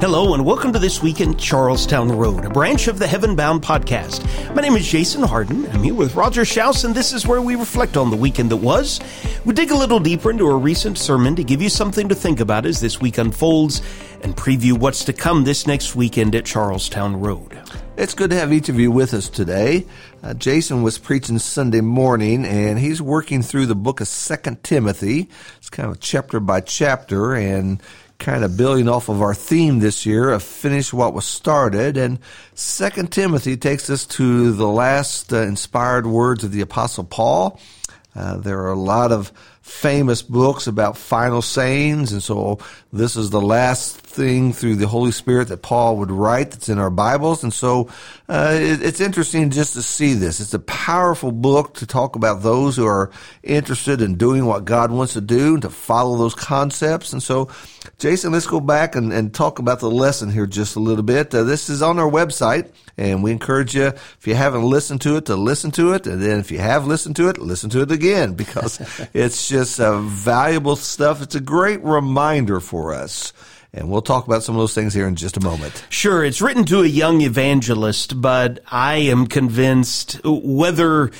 Hello, and welcome to This Week in Charlestown Road, a branch of the Heaven Bound podcast. My name is Jason Harden. I'm here with Roger Schaus, and this is where we reflect on the weekend that was. We dig a little deeper into a recent sermon to give you something to think about as this week unfolds and preview what's to come this next weekend at Charlestown Road. It's good to have each of you with us today. Uh, Jason was preaching Sunday morning, and he's working through the book of Second Timothy. It's kind of chapter by chapter, and kind of building off of our theme this year of finish what was started. And Second Timothy takes us to the last uh, inspired words of the Apostle Paul. Uh, there are a lot of famous books about final sayings, and so this is the last thing through the Holy Spirit that Paul would write that's in our Bibles, and so uh, it, it's interesting just to see this. It's a powerful book to talk about those who are interested in doing what God wants to do, and to follow those concepts, and so. Jason, let's go back and, and talk about the lesson here just a little bit. Uh, this is on our website, and we encourage you, if you haven't listened to it, to listen to it. And then if you have listened to it, listen to it again because it's just uh, valuable stuff. It's a great reminder for us. And we'll talk about some of those things here in just a moment. Sure, it's written to a young evangelist, but I am convinced whether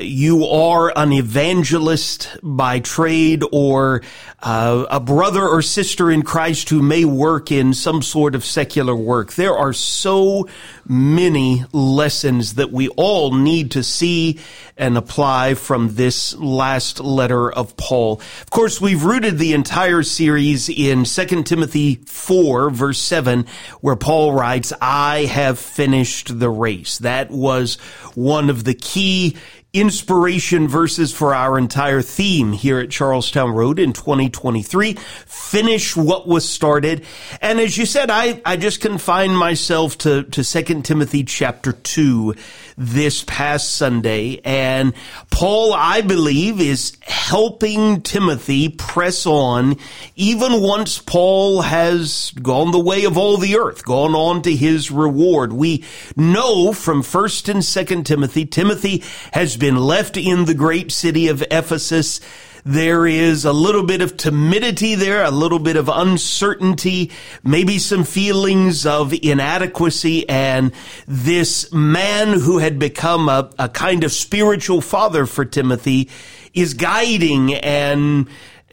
you are an evangelist by trade or uh, a brother or sister in Christ who may work in some sort of secular work. There are so many lessons that we all need to see and apply from this last letter of Paul. Of course, we've rooted the entire series in 2 Timothy 4 verse 7 where Paul writes, I have finished the race. That was one of the key inspiration verses for our entire theme here at Charlestown Road in 2023. Finish what was started. And as you said, I, I just confine myself to, to 2 Timothy chapter 2 this past Sunday. And Paul, I believe, is helping Timothy press on even once Paul has gone the way of all the earth, gone on to his reward. We know from 1st and 2nd Timothy, Timothy has been left in the great city of Ephesus there is a little bit of timidity there, a little bit of uncertainty, maybe some feelings of inadequacy. And this man who had become a, a kind of spiritual father for Timothy is guiding and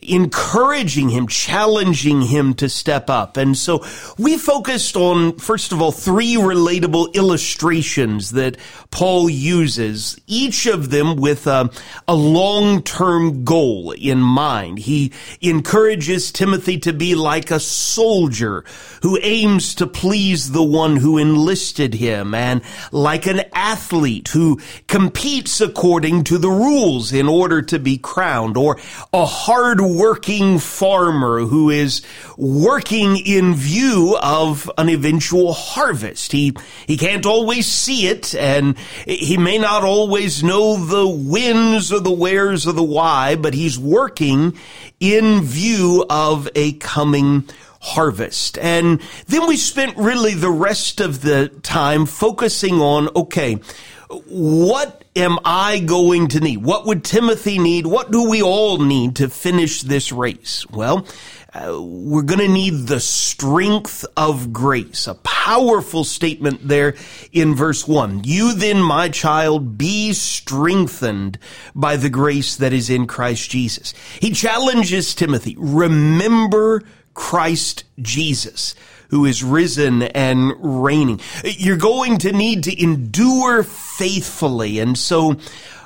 encouraging him, challenging him to step up. And so we focused on, first of all, three relatable illustrations that Paul uses, each of them with a, a long-term goal in mind. He encourages Timothy to be like a soldier who aims to please the one who enlisted him and like an athlete who competes according to the rules in order to be crowned or a hard working farmer who is working in view of an eventual harvest. He, he can't always see it and he may not always know the wins or the wheres or the why, but he's working in view of a coming harvest. And then we spent really the rest of the time focusing on, okay, what am I going to need? What would Timothy need? What do we all need to finish this race? Well, uh, we're going to need the strength of grace. A powerful statement there in verse 1. You then, my child, be strengthened by the grace that is in Christ Jesus. He challenges Timothy, remember Christ Jesus who is risen and reigning. You're going to need to endure faithfully. And so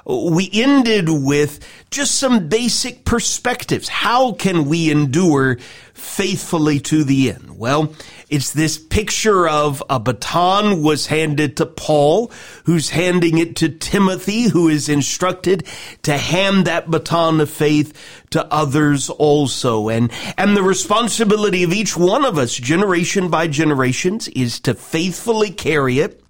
we ended with just some basic perspectives. How can we endure faithfully to the end? Well, it's this picture of a baton was handed to Paul, who's handing it to Timothy, who is instructed to hand that baton of faith to others also. And, and the responsibility of each one of us, generation by generations, is to faithfully carry it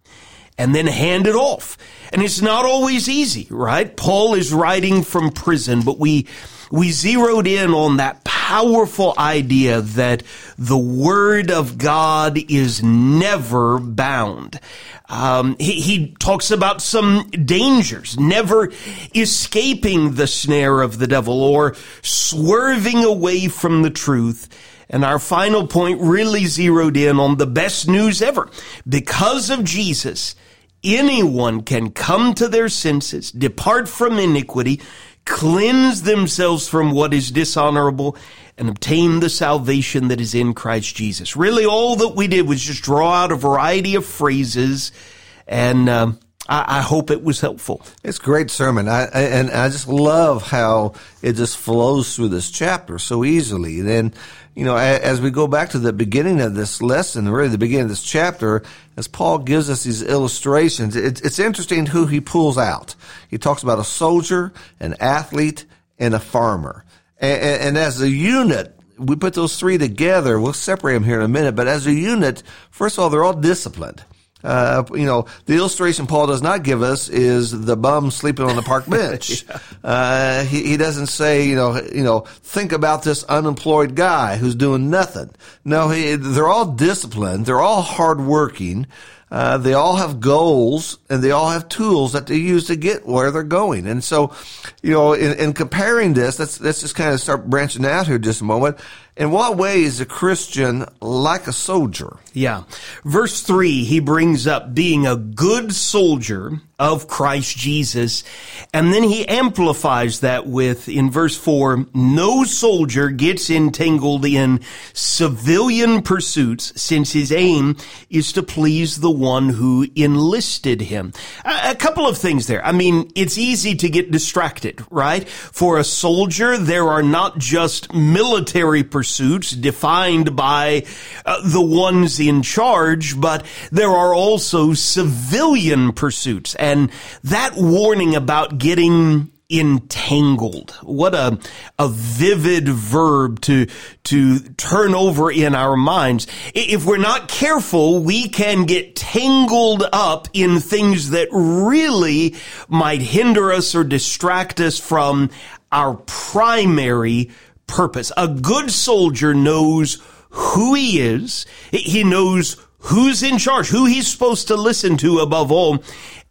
and then hand it off. And it's not always easy, right? Paul is writing from prison, but we, we zeroed in on that powerful idea that the Word of God is never bound. Um, he, he talks about some dangers, never escaping the snare of the devil or swerving away from the truth And our final point really zeroed in on the best news ever. Because of Jesus, anyone can come to their senses, depart from iniquity, cleanse themselves from what is dishonorable, and obtain the salvation that is in Christ Jesus. Really, all that we did was just draw out a variety of phrases and, um, I, I hope it was helpful. It's a great sermon, I, and I just love how it just flows through this chapter so easily. And you know, as we go back to the beginning of this lesson, really the beginning of this chapter, as Paul gives us these illustrations, it's, interesting who he pulls out. He talks about a soldier, an athlete, and a farmer. And as a unit, we put those three together. We'll separate them here in a minute, but as a unit, first of all, they're all disciplined. Uh, you know, the illustration Paul does not give us is the bum sleeping on the park bench. yeah. uh, he, he doesn't say, you know, you know, think about this unemployed guy who's doing nothing. No, he, they're all disciplined. They're all hardworking. Uh, they all have goals and they all have tools that they use to get where they're going. And so, you know, in, in comparing this, let's, let's just kind of start branching out here just a moment. In what way is a Christian like a soldier? Yeah. Verse 3, he brings up being a good soldier of Christ Jesus. And then he amplifies that with, in verse 4, no soldier gets entangled in civilian pursuits since his aim is to please the one who enlisted him. A, a couple of things there. I mean, it's easy to get distracted, right? For a soldier, there are not just military pursuits defined by uh, the ones in charge, but there are also civilian pursuits. And that warning about getting entangled. What a, a vivid verb to, to turn over in our minds. If we're not careful, we can get tangled up in things that really might hinder us or distract us from our primary purpose. A good soldier knows who he is. He knows who's in charge, who he's supposed to listen to above all,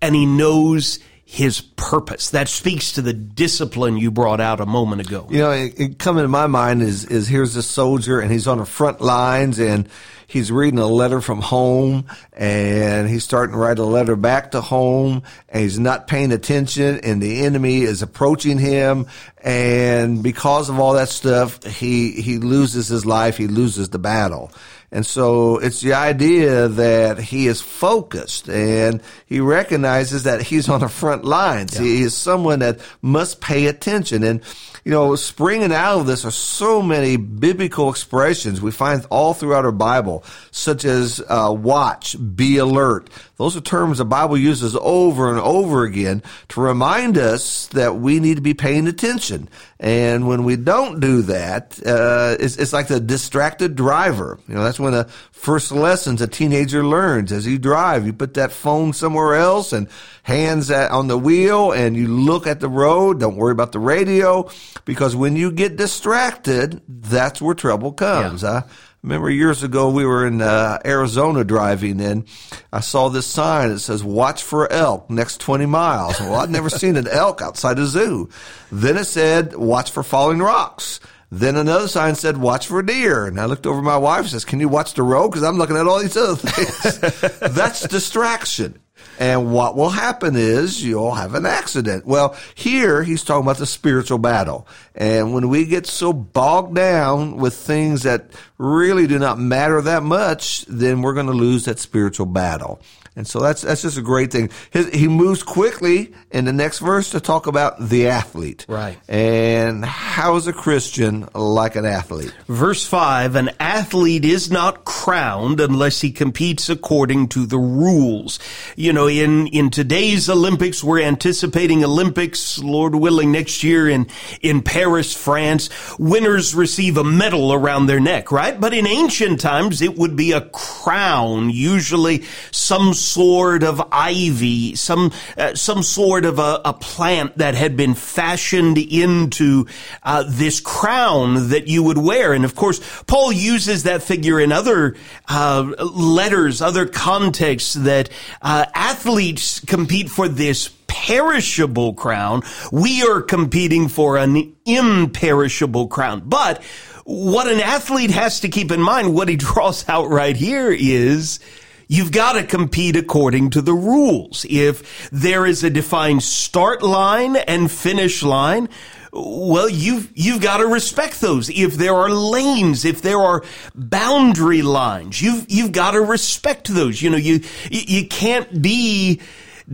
and he knows his purpose. That speaks to the discipline you brought out a moment ago. You know, it, it coming to my mind is is here's a soldier and he's on the front lines and he's reading a letter from home and he's starting to write a letter back to home and he's not paying attention and the enemy is approaching him and because of all that stuff he he loses his life, he loses the battle. And so it's the idea that he is focused and he recognizes that he's on the front lines. Yeah. He is someone that must pay attention. And, you know, springing out of this are so many biblical expressions we find all throughout our Bible, such as uh, watch, be alert. Those are terms the Bible uses over and over again to remind us that we need to be paying attention. And when we don't do that, uh, it's, it's like the distracted driver. You know, that's one of the first lessons a teenager learns as you drive. You put that phone somewhere else and hands on the wheel and you look at the road. Don't worry about the radio because when you get distracted, that's where trouble comes. Yeah. Huh? Remember years ago we were in uh, Arizona driving and I saw this sign that says watch for elk next 20 miles. Well, I'd never seen an elk outside a zoo. Then it said watch for falling rocks. Then another sign said, watch for deer. And I looked over my wife and says, can you watch the road? Cause I'm looking at all these other things. That's distraction. And what will happen is you'll have an accident. Well, here he's talking about the spiritual battle. And when we get so bogged down with things that really do not matter that much, then we're going to lose that spiritual battle. And so that's that's just a great thing. His, he moves quickly in the next verse to talk about the athlete. Right. And how is a Christian like an athlete? Verse 5, an athlete is not crowned unless he competes according to the rules. You know, in in today's Olympics, we're anticipating Olympics, Lord willing, next year in in Paris, France. Winners receive a medal around their neck, right? But in ancient times, it would be a crown, usually some sort of ivy, some uh, some sort of a, a, plant that had been fashioned into uh, this crown that you would wear. And of course, Paul uses that figure in other uh, letters, other contexts that uh, athletes compete for this perishable crown. We are competing for an imperishable crown. But what an athlete has to keep in mind, what he draws out right here is you've got to compete according to the rules. If there is a defined start line and finish line, well, you've, you've got to respect those. If there are lanes, if there are boundary lines, you've, you've got to respect those. You know, you, you can't be,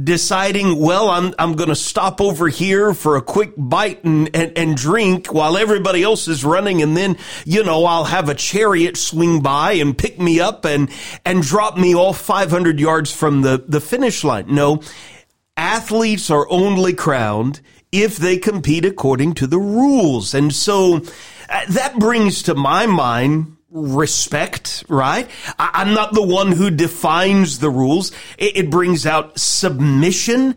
deciding, well, I'm, I'm going to stop over here for a quick bite and, and, and, drink while everybody else is running. And then, you know, I'll have a chariot swing by and pick me up and, and drop me off 500 yards from the, the finish line. No, athletes are only crowned if they compete according to the rules. And so uh, that brings to my mind respect, right? I, am not the one who defines the rules. It, it, brings out submission.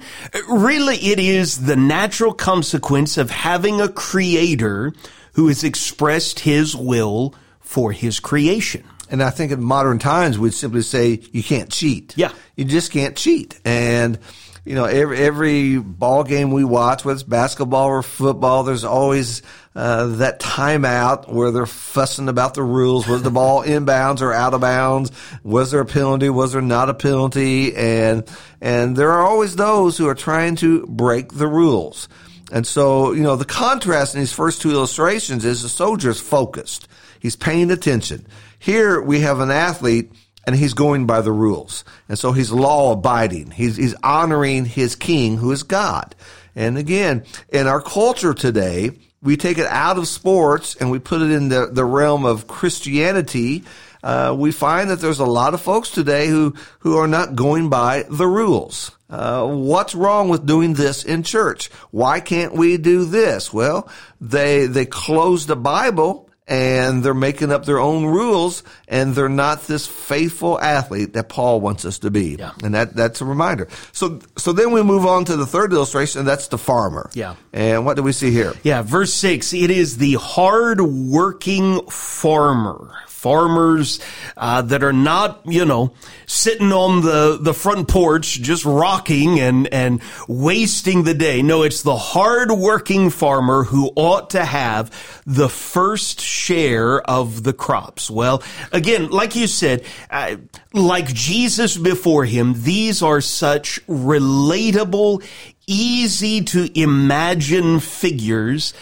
Really, it is the natural consequence of having a creator who has expressed his will for his creation. And I think in modern times, we'd simply say you can't cheat. Yeah. You just can't cheat. And you know, every, every ball game we watch, whether it's basketball or football, there's always uh, that timeout where they're fussing about the rules. Was the ball inbounds or out of bounds? Was there a penalty? Was there not a penalty? And and there are always those who are trying to break the rules. And so, you know, the contrast in these first two illustrations is the soldier's focused. He's paying attention. Here we have an athlete and he's going by the rules. And so he's law abiding. He's, he's honoring his king who is God. And again, in our culture today, we take it out of sports and we put it in the, the realm of Christianity. Uh, we find that there's a lot of folks today who, who are not going by the rules. Uh, what's wrong with doing this in church? Why can't we do this? Well, they, they close the Bible and they're making up their own rules and they're not this faithful athlete that Paul wants us to be. Yeah. And that, that's a reminder. So, so then we move on to the third illustration and that's the farmer. Yeah. And what do we see here? Yeah. Verse six, it is the hard working farmer farmers uh, that are not, you know, sitting on the, the front porch just rocking and, and wasting the day. No, it's the hardworking farmer who ought to have the first share of the crops. Well, again, like you said, uh, like Jesus before him, these are such relatable, easy to imagine figures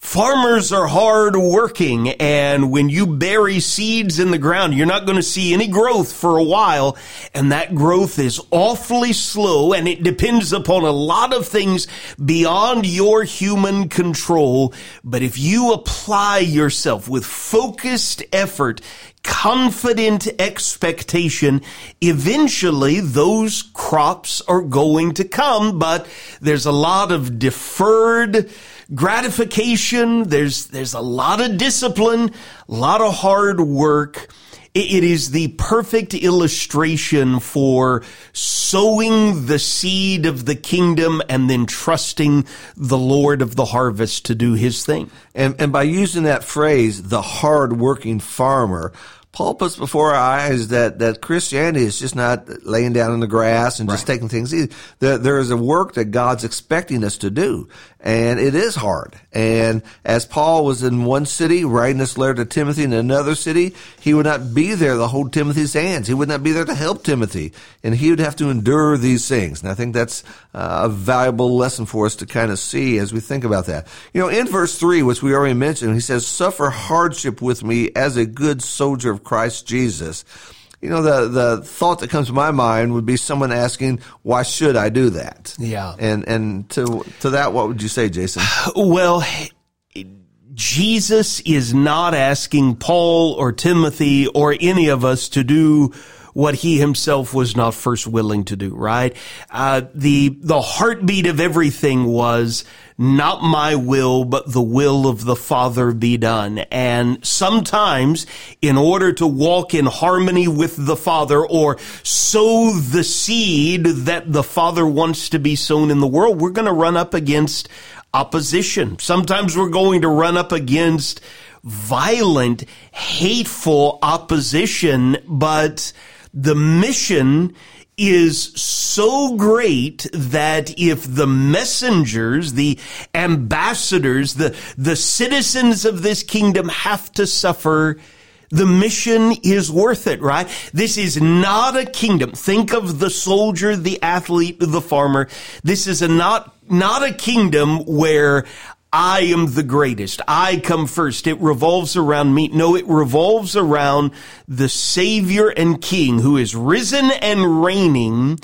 Farmers are hard working and when you bury seeds in the ground, you're not going to see any growth for a while. And that growth is awfully slow and it depends upon a lot of things beyond your human control. But if you apply yourself with focused effort, confident expectation, eventually those crops are going to come, but there's a lot of deferred gratification. There's, there's a lot of discipline, a lot of hard work. It is the perfect illustration for sowing the seed of the kingdom and then trusting the Lord of the harvest to do his thing. And, and by using that phrase, the hard-working farmer, Paul puts before our eyes that, that Christianity is just not laying down in the grass and just right. taking things easy. There, there is a work that God's expecting us to do. And it is hard. And as Paul was in one city writing this letter to Timothy in another city, he would not be there to hold Timothy's hands. He would not be there to help Timothy. And he would have to endure these things. And I think that's uh, a valuable lesson for us to kind of see as we think about that. You know, in verse three, which we already mentioned, he says, suffer hardship with me as a good soldier of Christ Jesus you know, the, the thought that comes to my mind would be someone asking, why should I do that? Yeah. And, and to, to that, what would you say, Jason? Well, Jesus is not asking Paul or Timothy or any of us to do what he himself was not first willing to do, right? Uh, the, the heartbeat of everything was not my will, but the will of the Father be done. And sometimes in order to walk in harmony with the Father or sow the seed that the Father wants to be sown in the world, we're going to run up against opposition. Sometimes we're going to run up against violent, hateful opposition, but the mission is so great that if the messengers, the ambassadors, the, the citizens of this kingdom have to suffer, the mission is worth it, right? This is not a kingdom. Think of the soldier, the athlete, the farmer. This is a not, not a kingdom where I am the greatest. I come first. It revolves around me. No, it revolves around the Savior and King who is risen and reigning.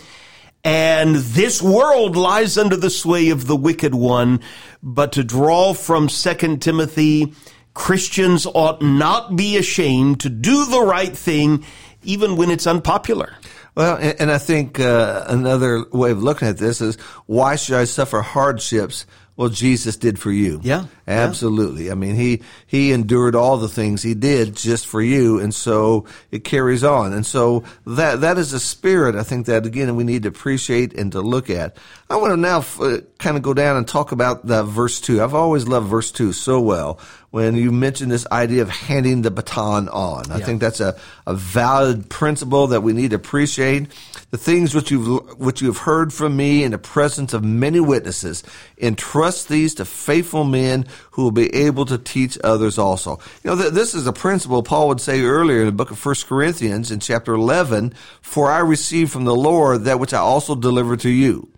And this world lies under the sway of the wicked one. But to draw from 2 Timothy, Christians ought not be ashamed to do the right thing, even when it's unpopular. Well, and, and I think uh, another way of looking at this is why should I suffer hardships well Jesus did for you. Yeah. Absolutely. Yeah. I mean, he, he endured all the things he did just for you. And so it carries on. And so that, that is a spirit, I think that again, we need to appreciate and to look at. I want to now uh, kind of go down and talk about the verse two. I've always loved verse two so well when you mentioned this idea of handing the baton on. I yeah. think that's a, a valid principle that we need to appreciate. The things which you've, which you have heard from me in the presence of many witnesses, entrust these to faithful men who will be able to teach others also. You know, th- this is a principle Paul would say earlier in the book of 1 Corinthians in chapter 11, for I received from the Lord that which I also delivered to you.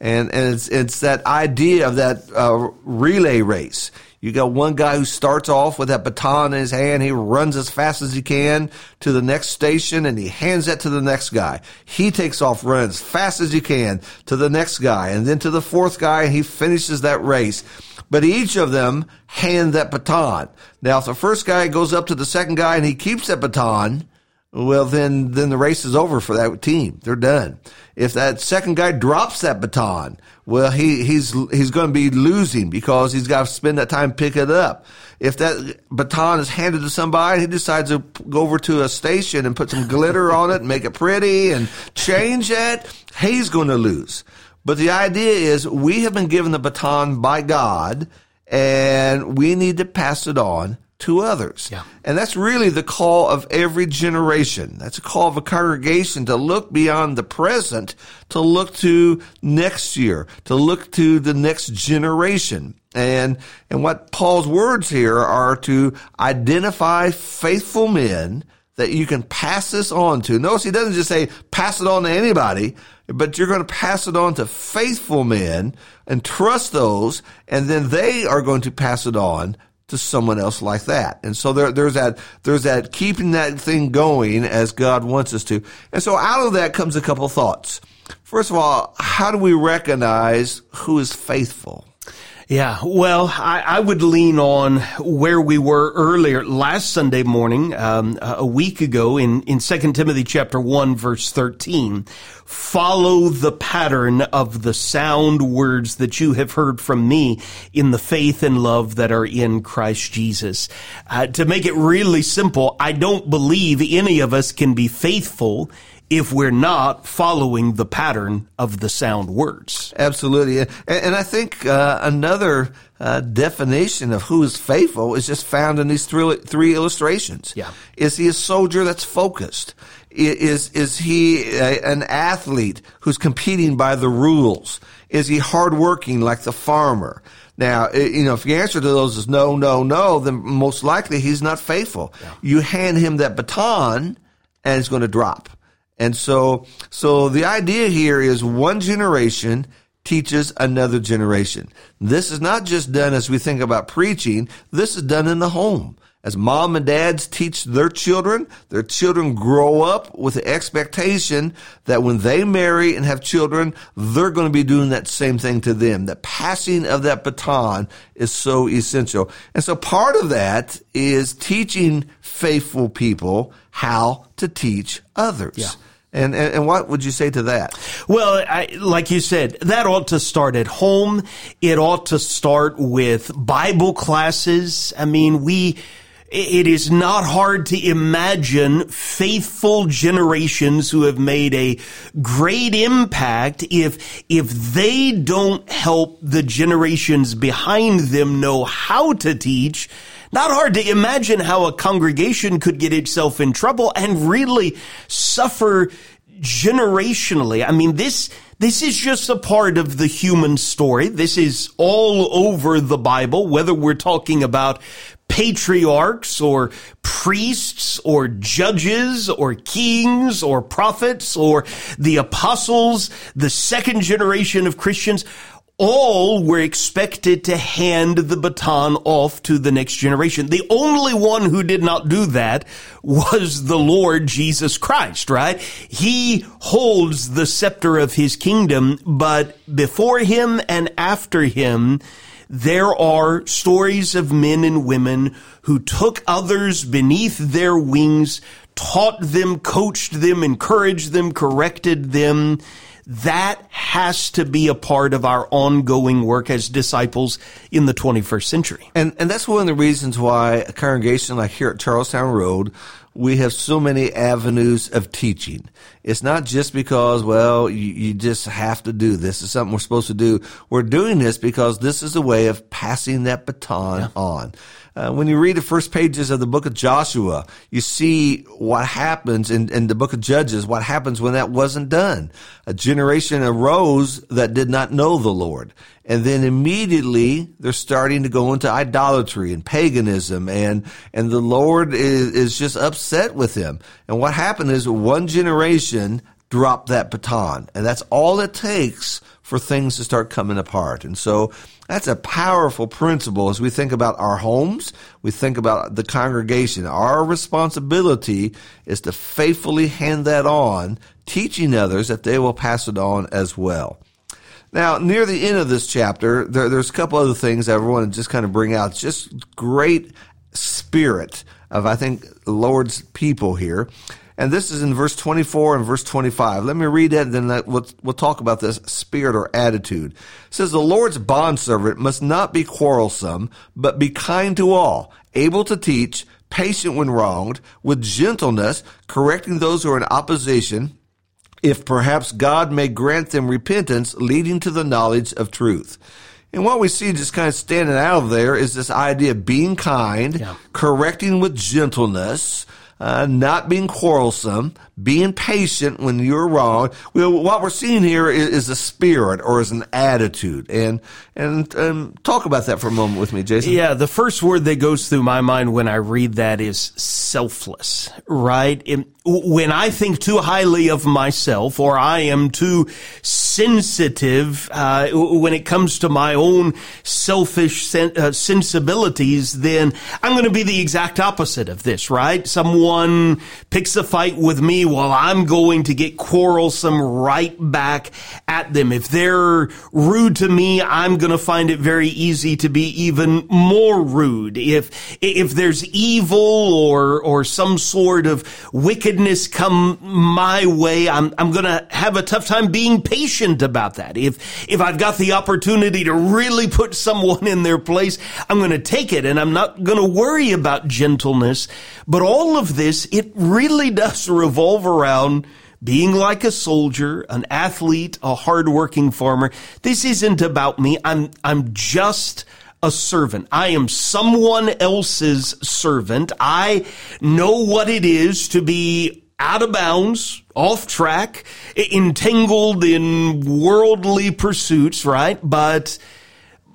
And, and it's, it's that idea of that uh, relay race. You got one guy who starts off with that baton in his hand. He runs as fast as he can to the next station and he hands that to the next guy. He takes off, runs fast as he can to the next guy and then to the fourth guy and he finishes that race. But each of them hand that baton. Now, if the first guy goes up to the second guy and he keeps that baton, well, then, then the race is over for that team. They're done. If that second guy drops that baton, well, he, he's, he's going to be losing because he's got to spend that time pick it up. If that baton is handed to somebody, he decides to go over to a station and put some glitter on it and make it pretty and change it, he's going to lose. But the idea is we have been given the baton by God and we need to pass it on to others. Yeah. And that's really the call of every generation. That's a call of a congregation to look beyond the present, to look to next year, to look to the next generation. And, and what Paul's words here are to identify faithful men that you can pass this on to. Notice he doesn't just say pass it on to anybody, but you're going to pass it on to faithful men and trust those, and then they are going to pass it on to someone else like that. And so there, there's that, there's that keeping that thing going as God wants us to. And so out of that comes a couple thoughts. First of all, how do we recognize who is faithful? Yeah, well, I, I, would lean on where we were earlier last Sunday morning, um, a week ago in, in 2 Timothy chapter 1 verse 13. Follow the pattern of the sound words that you have heard from me in the faith and love that are in Christ Jesus. Uh, to make it really simple, I don't believe any of us can be faithful if we're not following the pattern of the sound words. Absolutely. And, and I think uh, another uh, definition of who is faithful is just found in these three, three illustrations. Yeah. Is he a soldier that's focused? Is, is he a, an athlete who's competing by the rules? Is he hardworking like the farmer? Now, you know, if the answer to those is no, no, no, then most likely he's not faithful. Yeah. You hand him that baton and it's going to drop. And so, so the idea here is one generation teaches another generation. This is not just done as we think about preaching. This is done in the home. As mom and dads teach their children, their children grow up with the expectation that when they marry and have children, they're going to be doing that same thing to them. The passing of that baton is so essential. And so part of that is teaching faithful people how to teach others. Yeah. And, and, what would you say to that? Well, I, like you said, that ought to start at home. It ought to start with Bible classes. I mean, we, it is not hard to imagine faithful generations who have made a great impact if, if they don't help the generations behind them know how to teach not hard to imagine how a congregation could get itself in trouble and really suffer generationally, I mean, this, this is just a part of the human story. This is all over the Bible, whether we're talking about patriarchs or priests or judges or kings or prophets or the apostles, the second generation of Christians all were expected to hand the baton off to the next generation. The only one who did not do that was the Lord Jesus Christ, right? He holds the scepter of his kingdom, but before him and after him, there are stories of men and women who took others beneath their wings, taught them, coached them, encouraged them, corrected them, that has to be a part of our ongoing work as disciples in the 21st century. And, and that's one of the reasons why a congregation like here at Charlestown Road, we have so many avenues of teaching. It's not just because, well, you, you, just have to do this. It's something we're supposed to do. We're doing this because this is a way of passing that baton yeah. on. Uh, when you read the first pages of the book of Joshua, you see what happens in, in the book of Judges, what happens when that wasn't done. A generation arose that did not know the Lord. And then immediately they're starting to go into idolatry and paganism and, and the Lord is, is just upset with them. And what happened is one generation dropped that baton. And that's all it takes for things to start coming apart. And so that's a powerful principle as we think about our homes, we think about the congregation. Our responsibility is to faithfully hand that on, teaching others that they will pass it on as well. Now, near the end of this chapter, there, there's a couple other things I want to just kind of bring out. Just great spirit of, I think, Lord's people here. And this is in verse 24 and verse 25. Let me read it, and then we'll, we'll talk about this spirit or attitude. It says, The Lord's bondservant must not be quarrelsome, but be kind to all, able to teach, patient when wronged, with gentleness, correcting those who are in opposition, if perhaps God may grant them repentance, leading to the knowledge of truth. And what we see just kind of standing out of there is this idea of being kind, yeah. correcting with gentleness, uh, not being quarrelsome, being patient when you're wrong. Well, what we're seeing here is, is, a spirit or is an attitude. And, and, um, talk about that for a moment with me, Jason. Yeah. The first word that goes through my mind when I read that is selfless, right? When I think too highly of myself or I am too sensitive, uh, when it comes to my own selfish sen- uh, sensibilities, then I'm going to be the exact opposite of this, right? Someone picks a fight with me while I'm going to get quarrelsome right back at them. If they're rude to me, I'm going to find it very easy to be even more rude. If, if there's evil or, or some sort of wickedness come my way, I'm, I'm going to have a tough time being patient about that. If, if I've got the opportunity to really put someone in their place, I'm going to take it and I'm not going to worry about gentleness. But all of this, it really does revolve revolve around being like a soldier, an athlete, a hardworking farmer. This isn't about me. I'm, I'm just a servant. I am someone else's servant. I know what it is to be out of bounds, off track, entangled in worldly pursuits, right? But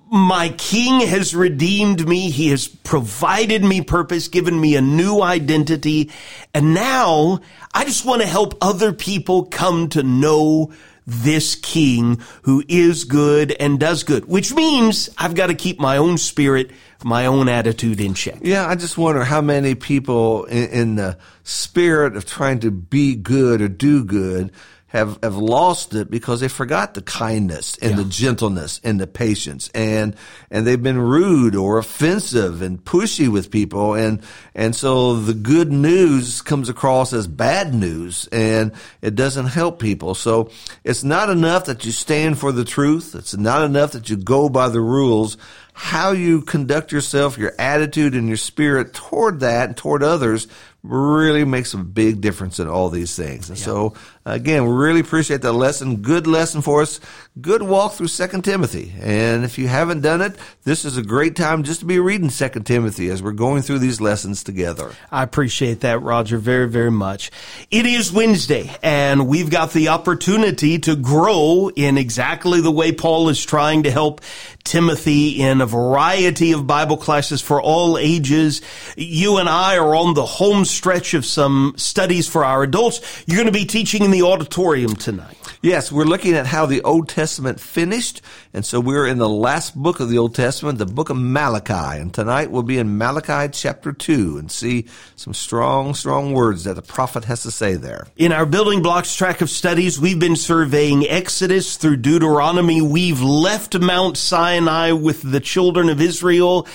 my king has redeemed me. He has provided me purpose, given me a new identity. And now I just want to help other people come to know this king who is good and does good, which means I've got to keep my own spirit, my own attitude in check. Yeah, I just wonder how many people in, in the spirit of trying to be good or do good have, have lost it because they forgot the kindness and yeah. the gentleness and the patience and, and they've been rude or offensive and pushy with people. And, and so the good news comes across as bad news and it doesn't help people. So it's not enough that you stand for the truth. It's not enough that you go by the rules how you conduct yourself, your attitude and your spirit toward that and toward others really makes a big difference in all these things. And yeah. so, again, we really appreciate that lesson. Good lesson for us. Good walk through Second Timothy. And if you haven't done it, this is a great time just to be reading Second Timothy as we're going through these lessons together. I appreciate that, Roger, very, very much. It is Wednesday, and we've got the opportunity to grow in exactly the way Paul is trying to help Timothy in a variety of Bible classes for all ages. You and I are on the home stretch of some studies for our adults. You're going to be teaching in the auditorium tonight. Yes, we're looking at how the Old Testament finished. And so we're in the last book of the Old Testament, the book of Malachi. And tonight we'll be in Malachi chapter 2 and see some strong, strong words that the prophet has to say there. In our building blocks track of studies, we've been surveying Exodus through Deuteronomy. We've left Mount Sinai with the children of Israel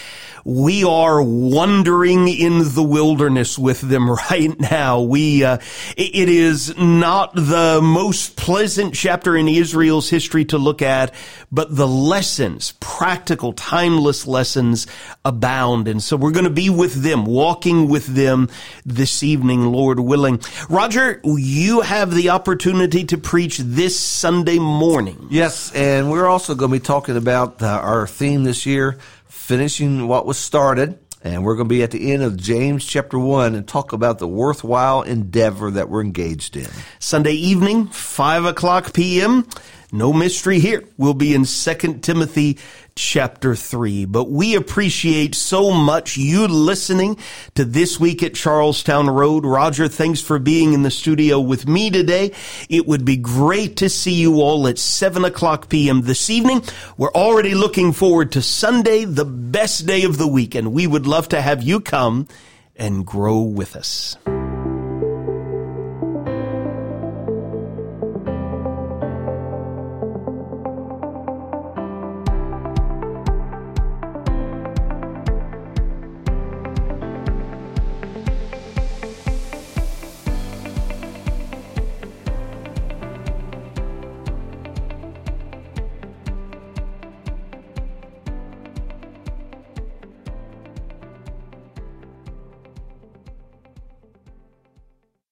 we are wandering in the wilderness with them right now. We, uh, it is not the most pleasant chapter in Israel's history to look at, but the lessons, practical, timeless lessons abound. And so we're going to be with them, walking with them this evening, Lord willing. Roger, you have the opportunity to preach this Sunday morning. Yes, and we're also going to be talking about uh, our theme this year, finishing what was started. And we're going to be at the end of James chapter 1 and talk about the worthwhile endeavor that we're engaged in. Sunday evening, 5 o'clock p.m. No mystery here. We'll be in 2 Timothy chapter 3. But we appreciate so much you listening to This Week at Charlestown Road. Roger, thanks for being in the studio with me today. It would be great to see you all at 7 o'clock p.m. this evening. We're already looking forward to Sunday, the best day of the week, and we would love to have you come and grow with us.